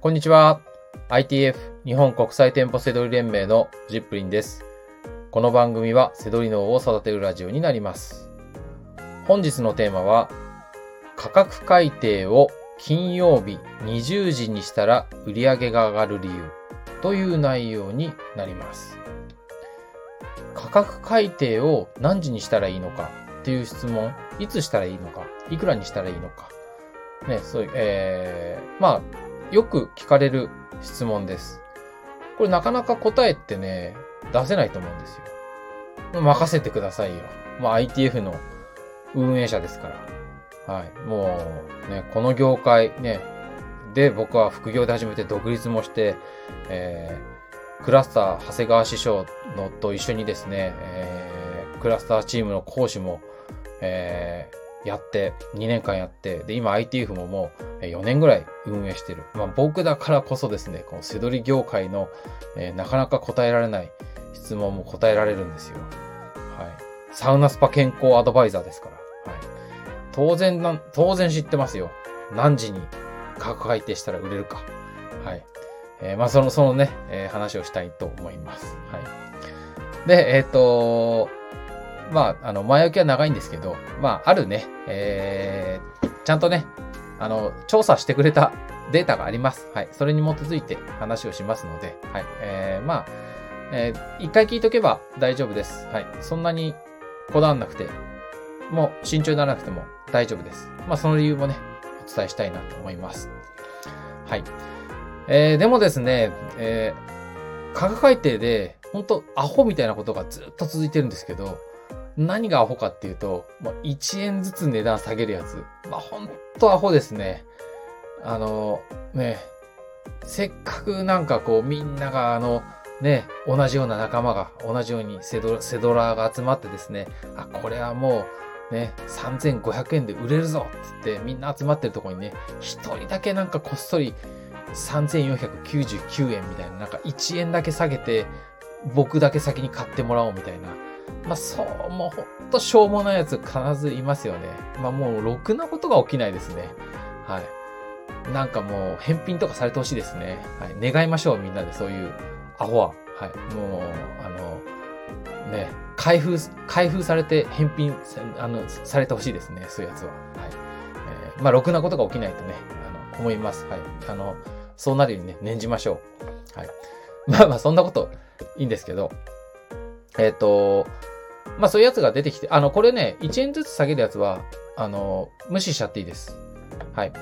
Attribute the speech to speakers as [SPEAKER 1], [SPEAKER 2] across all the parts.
[SPEAKER 1] こんにちは。ITF 日本国際店舗セドリ連盟のジップリンです。この番組はセドリ脳を育てるラジオになります。本日のテーマは価格改定を金曜日20時にしたら売り上げが上がる理由という内容になります。価格改定を何時にしたらいいのかっていう質問、いつしたらいいのか、いくらにしたらいいのか。ね、そういう、えー、まあ、よく聞かれる質問です。これなかなか答えってね、出せないと思うんですよ。任せてくださいよ。まあ ITF の運営者ですから。はい。もうね、この業界ね、で僕は副業で始めて独立もして、えー、クラスター長谷川師匠のと一緒にですね、えー、クラスターチームの講師も、えー、やって、2年間やって、で、今 ITF ももう4年ぐらい運営してる。まあ僕だからこそですね、このセドリ業界の、えーなかなか答えられない質問も答えられるんですよ。はい。サウナスパ健康アドバイザーですから。はい。当然な、当然知ってますよ。何時に価格改定したら売れるか。はい。えーまあその、そのね、えー話をしたいと思います。はい。で、えっ、とまあ、あの、前置きは長いんですけど、まあ、あるね、えー、ちゃんとね、あの、調査してくれたデータがあります。はい。それに基づいて話をしますので、はい。えー、まあ、えー一回聞いとけば大丈夫です。はい。そんなにこだわんなくて、もう慎重にならなくても大丈夫です。まあ、その理由もね、お伝えしたいなと思います。はい。えー、でもですね、えー、価格改定で、本当アホみたいなことがずっと続いてるんですけど、何がアホかっていうと、もう1円ずつ値段下げるやつ。まあ、ほんとアホですね。あの、ね、せっかくなんかこうみんながあの、ね、同じような仲間が同じようにセドセドラーが集まってですね、あ、これはもうね、3500円で売れるぞって言ってみんな集まってるとこにね、一人だけなんかこっそり3499円みたいな、なんか1円だけ下げて、僕だけ先に買ってもらおうみたいな。まあ、そう、もうほんとしょうもないやつ必ずいますよね。まあ、もうろくなことが起きないですね。はい。なんかもう返品とかされてほしいですね。はい。願いましょう、みんなでそういうアホは。はい。もう、あの、ね、開封、開封されて返品あのされてほしいですね、そういうやつは。はい。えーまあ、ろくなことが起きないとね、あの、思います。はい。あの、そうなるようにね、念じましょう。はい。まあまあ、そんなこといいんですけど、えっ、と、まあそういうやつが出てきて、あの、これね、1円ずつ下げるやつは、あの、無視しちゃっていいです。はい。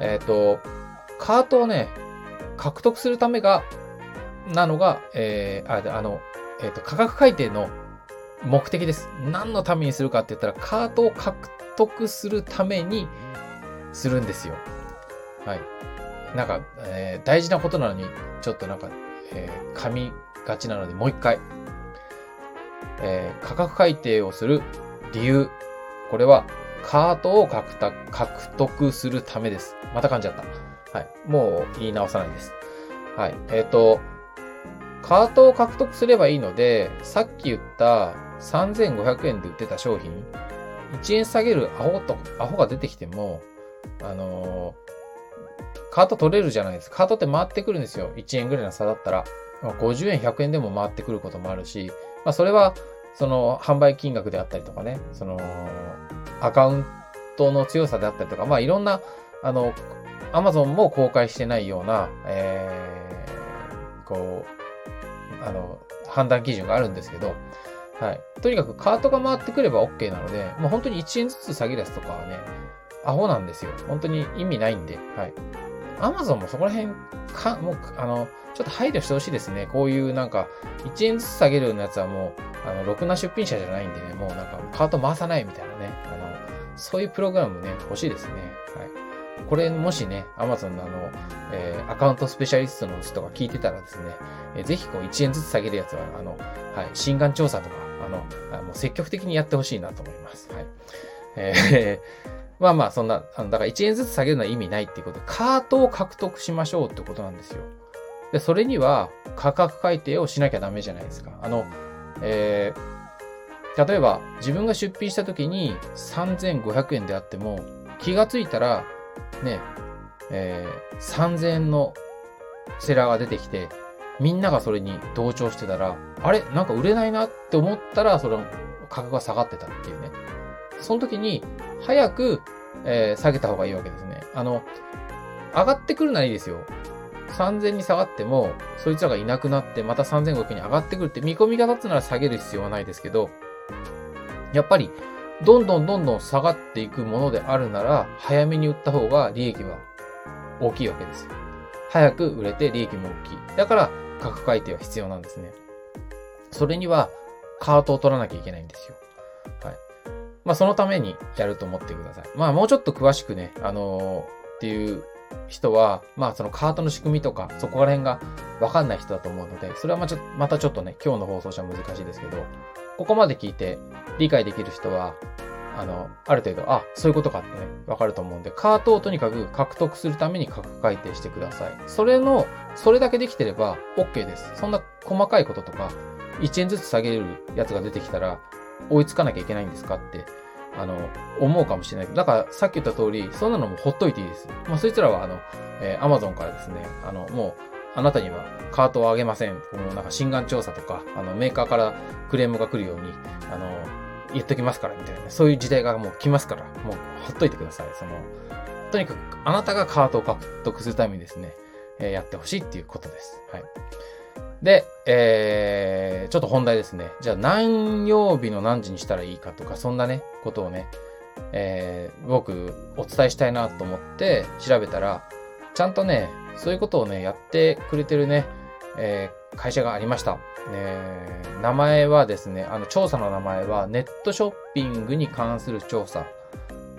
[SPEAKER 1] えっ、と、カートをね、獲得するためが、なのが、えー、ああの、えっ、と、価格改定の目的です。何のためにするかって言ったら、カートを獲得するためにするんですよ。はい。なんか、えー大事なことなのに、ちょっとなんか、えー噛みがちなので、もう一回。えー価格改定をする理由。これは、カートを獲得獲得するためです。また噛んじゃった。はい。もう言い直さないです。はい。えっ、と、カートを獲得すればいいので、さっき言った3500円で売ってた商品、1円下げるアホと、アホが出てきても、あのーカート取れるじゃないですか。カートって回ってくるんですよ。1円ぐらいの差だったら。50円、100円でも回ってくることもあるし、まあそれは、その販売金額であったりとかね、その、アカウントの強さであったりとか、まあいろんな、あの、アマゾンも公開してないような、えー、こう、あの、判断基準があるんですけど、はい。とにかくカートが回ってくれば OK なので、もう本当に1円ずつ下げるやつとかはね、アホなんですよ。本当に意味ないんで、はい。アマゾンもそこら辺か、もう、あの、ちょっと配慮してほしいですね。こういうなんか、1円ずつ下げるようなやつはもう、あの、ろくな出品者じゃないんでね、もうなんか、カート回さないみたいなね、あの、そういうプログラムね、欲しいですね。はい。これ、もしね、アマゾンのあの、えーアカウントスペシャリストの人が聞いてたらですね、えーぜひこう1円ずつ下げるやつは、あの、はい、心眼調査とか、あの、あもう積極的にやってほしいなと思います。はい。えーまあまあ、そんな、あの、だから1円ずつ下げるのは意味ないっていうことで、カートを獲得しましょうってことなんですよ。で、それには価格改定をしなきゃダメじゃないですか。あの、えー例えば自分が出品した時に3500円であっても、気がついたら、ね、えー3000円のセラーが出てきて、みんながそれに同調してたら、あれ？なんか売れないなって思ったら、その価格が下がってたっていうね。その時に、早く、えー、下げた方がいいわけですね。あの、上がってくるならいいですよ。3000に下がっても、そいつらがいなくなって、また3500に上がってくるって見込みが立つなら下げる必要はないですけど、やっぱり、どんどんどんどん下がっていくものであるなら、早めに売った方が利益は大きいわけです。早く売れて利益も大きい。だから、価格改定は必要なんですね。それには、カートを取らなきゃいけないんですよ。はい。まあ、そのためにやると思ってください。まあ、もうちょっと詳しくね、あのー、っていう人は、まあそのカートの仕組みとか、そこら辺がわかんない人だと思うので、それはまちょまたちょっとね、今日の放送じゃ難しいですけど、ここまで聞いて理解できる人は、あの、ある程度、あ、そういうことかってね、わかると思うんで、カートをとにかく獲得するために価格改定してください。それの、それだけできてれば OK です。そんな細かいこととか、1円ずつ下げるやつが出てきたら、追いつかなきゃいけないんですかってあの、思うかもしれない。だから、さっき言った通り、そんなのもほっといていいです。まあ、そいつらは、あの、えー、アマゾンからですね、あの、もう、あなたにはカートをあげません。このなんか心眼調査とか、あの、メーカーからクレームが来るように、あの、言っときますから、みたいな、そういう時代がもう来ますから、もうほっといてください。その、とにかく、あなたがカートを獲得するためにですね、えー、やってほしいっていうことです。はい。で、えー、ちょっと本題ですね。じゃあ何曜日の何時にしたらいいかとか、そんなね、ことをね、えー、僕お伝えしたいなと思って調べたら、ちゃんとね、そういうことをね、やってくれてるね、えー、会社がありました。えー、名前はですね、あの、調査の名前は、ネットショッピングに関する調査。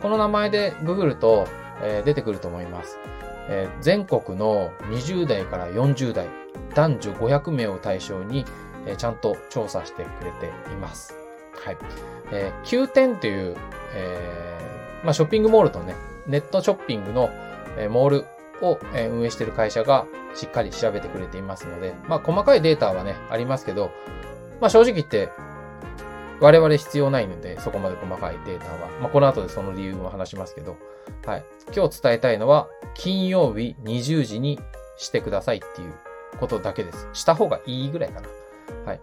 [SPEAKER 1] この名前でググると、えー、出てくると思います。えー、全国の20代から40代、男女500名を対象に、え、ちゃんと調査してくれています。はい。えー、9点という、えー、まあ、ショッピングモールとね、ネットショッピングの、え、モールを、え、運営している会社がしっかり調べてくれていますので、まあ、細かいデータはね、ありますけど、まあ、正直言って、我々必要ないので、そこまで細かいデータは。まあ、この後でその理由も話しますけど、はい。今日伝えたいのは、金曜日20時にしてくださいっていうことだけです。した方がいいぐらいかな。はい。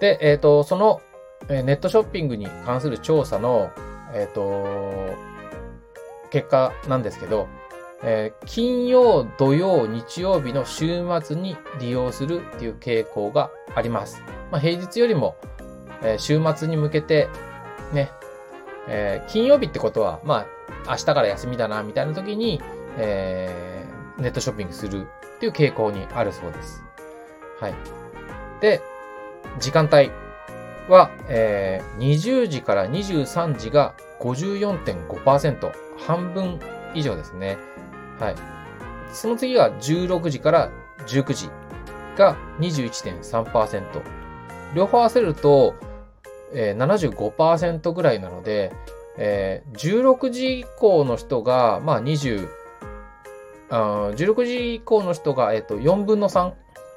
[SPEAKER 1] で、えっ、ー、と、その、えネットショッピングに関する調査の、えっ、ー、と、結果なんですけど、えー、金曜、土曜、日曜日の週末に利用するっていう傾向があります。まあ、平日よりも、えー、週末に向けて、ね、えー、金曜日ってことは、まあ、明日から休みだな、みたいな時に、え、ネットショッピングするっていう傾向にあるそうです。はい。で、時間帯は、えー、20時から23時が54.5%、半分以上ですね。はい。その次が16時から19時が21.3%。両方合わせると、えー、75%ぐらいなので、えー、16時以降の人が、まあ20、あ16時以降の人が、えっ、と、4分の3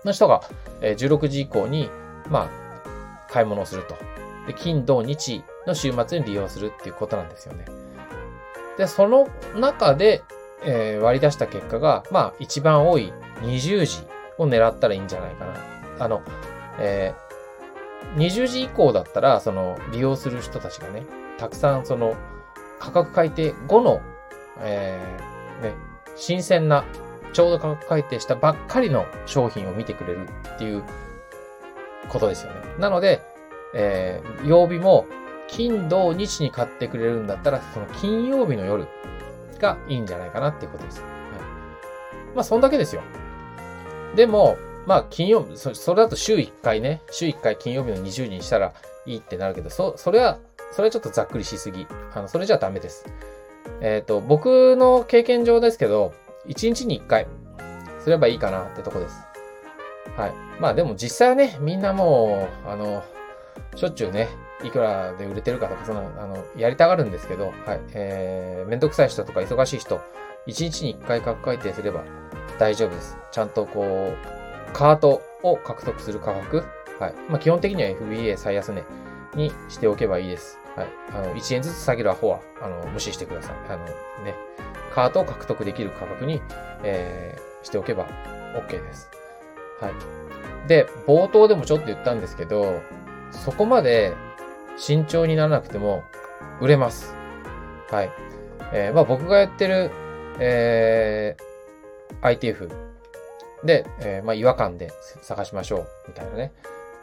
[SPEAKER 1] の人が、えー、16時以降に、まあ、買い物をすると。で、金、土、日の週末に利用するっていうことなんですよね。で、その中で、えー、割り出した結果が、まあ、一番多い20時を狙ったらいいんじゃないかな。あの、えー、20時以降だったら、その、利用する人たちがね、たくさん、その、価格改定後の、えー、ね、新鮮な、ちょうど価格改定したばっかりの商品を見てくれるっていうことですよね。なので、えー、曜日も、金、土、日に買ってくれるんだったら、その金曜日の夜がいいんじゃないかなっていうことです。はい。まあ、そんだけですよ。でも、まあ、金曜日、それだと週1回ね、週1回金曜日の20時にしたらいいってなるけど、そ、それは、それはちょっとざっくりしすぎ。あの、それじゃダメです。えっ、ー、と、僕の経験上ですけど、1日に1回すればいいかなってとこです。はい。まあでも実際はね、みんなもう、あの、しょっちゅうね、いくらで売れてるかとか、その、あの、やりたがるんですけど、はい。えー、めんどくさい人とか忙しい人、1日に1回価格改定すれば大丈夫です。ちゃんとこう、カートを獲得する価格、はい。まあ基本的には FBA 最安値にしておけばいいです。はい。あの、1円ずつ下げるアホは、あの、無視してください。あの、ね、カートを獲得できる価格に、えしておけば OK です。はい。で、冒頭でもちょっと言ったんですけど、そこまで慎重にならなくても売れます。はい。えー、まあ僕がやってる、えー、ITF で、えー、まあ違和感で探しましょう、みたいなね、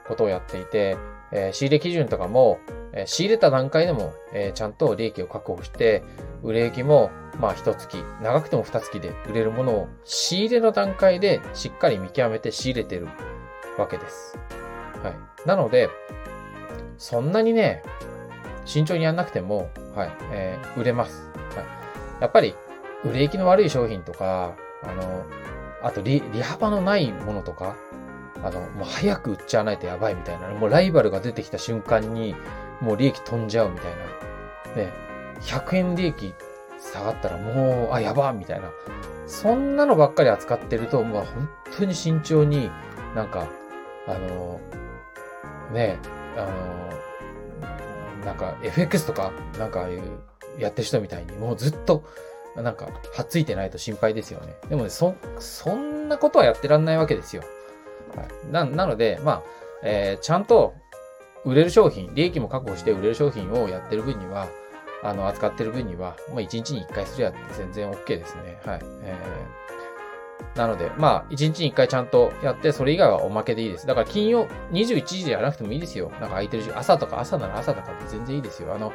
[SPEAKER 1] ことをやっていて、えー、仕入れ基準とかも、え、仕入れた段階でも、えー、ちゃんと利益を確保して、売れ行きも、まあ一月、長くても二月で売れるものを仕入れの段階でしっかり見極めて仕入れてるわけです。はい。なので、そんなにね、慎重にやんなくても、はい、えー、売れます。はい。やっぱり、売れ行きの悪い商品とか、あの、あと利、利幅のないものとか、あの、もう早く売っちゃわないとやばいみたいな、もうライバルが出てきた瞬間に、もう利益飛んじゃうみたいな。ね、100円利益下がったらもう、あ、やばみたいな。そんなのばっかり扱ってると、まあ本当に慎重になんか、あの、ね、あの、なんか FX とか、なんかああいうやってる人みたいに、もうずっと、なんか、はっついてないと心配ですよね。でもね、そ、そんなことはやってらんないわけですよ。はい。な、なので、まあ、えー、ちゃんと売れる商品、利益も確保して売れる商品をやってる分には、あの、扱ってる分には、まあ、1日に1回すりゃ全然 OK ですね。はい。えー、なので、まあ、1日に1回ちゃんとやって、それ以外はおまけでいいです。だから金曜、21時でやらなくてもいいですよ。なんか空いてるし、朝とか朝なら朝とかで全然いいですよ。あの、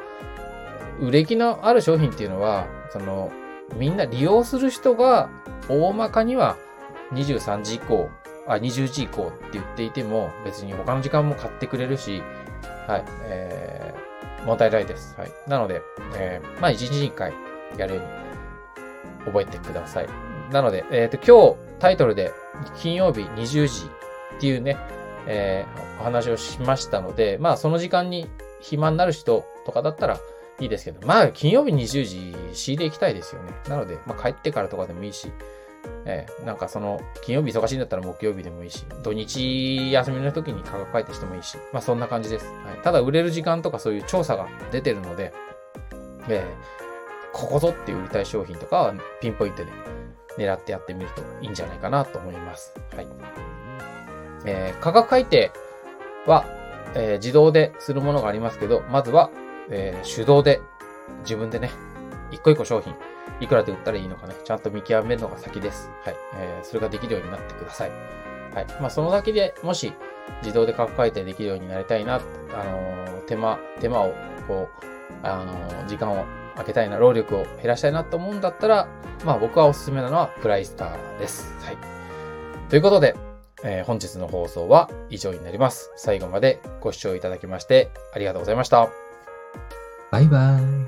[SPEAKER 1] 売れ行きのある商品っていうのは、その、みんな利用する人が大まかには23時以降、あ、20時以降って言っていても、別に他の時間も買ってくれるし、はい、えー、問題ないです。はい。なので、えー、まあ、1日1回やるように覚えてください。なので、えっ、ー、と、今日タイトルで金曜日20時っていうね、えー、お話をしましたので、まあ、その時間に暇になる人とかだったら、いいですけど、まあ、金曜日20時仕入れ行きたいですよね。なので、まあ、帰ってからとかでもいいし、えー、なんかその、金曜日忙しいんだったら木曜日でもいいし、土日休みの時に価格書いてしてもいいし、まあそんな感じです。はい、ただ売れる時間とかそういう調査が出てるので、えー、ここぞって売りたい商品とかはピンポイントで狙ってやってみるといいんじゃないかなと思います。はい。えー、価格改定は、えー、自動でするものがありますけど、まずはえー、手動で自分でね、一個一個商品、いくらで売ったらいいのかね、ちゃんと見極めるのが先です。はい。えー、それができるようになってください。はい。まあ、その先でもし、自動で価格改定できるようになりたいな、あのー、手間、手間を、こう、あのー、時間を空けたいな、労力を減らしたいなと思うんだったら、まあ、僕はおすすめなのは、プライスターです。はい。ということで、えー、本日の放送は以上になります。最後までご視聴いただきまして、ありがとうございました。
[SPEAKER 2] バイバイ。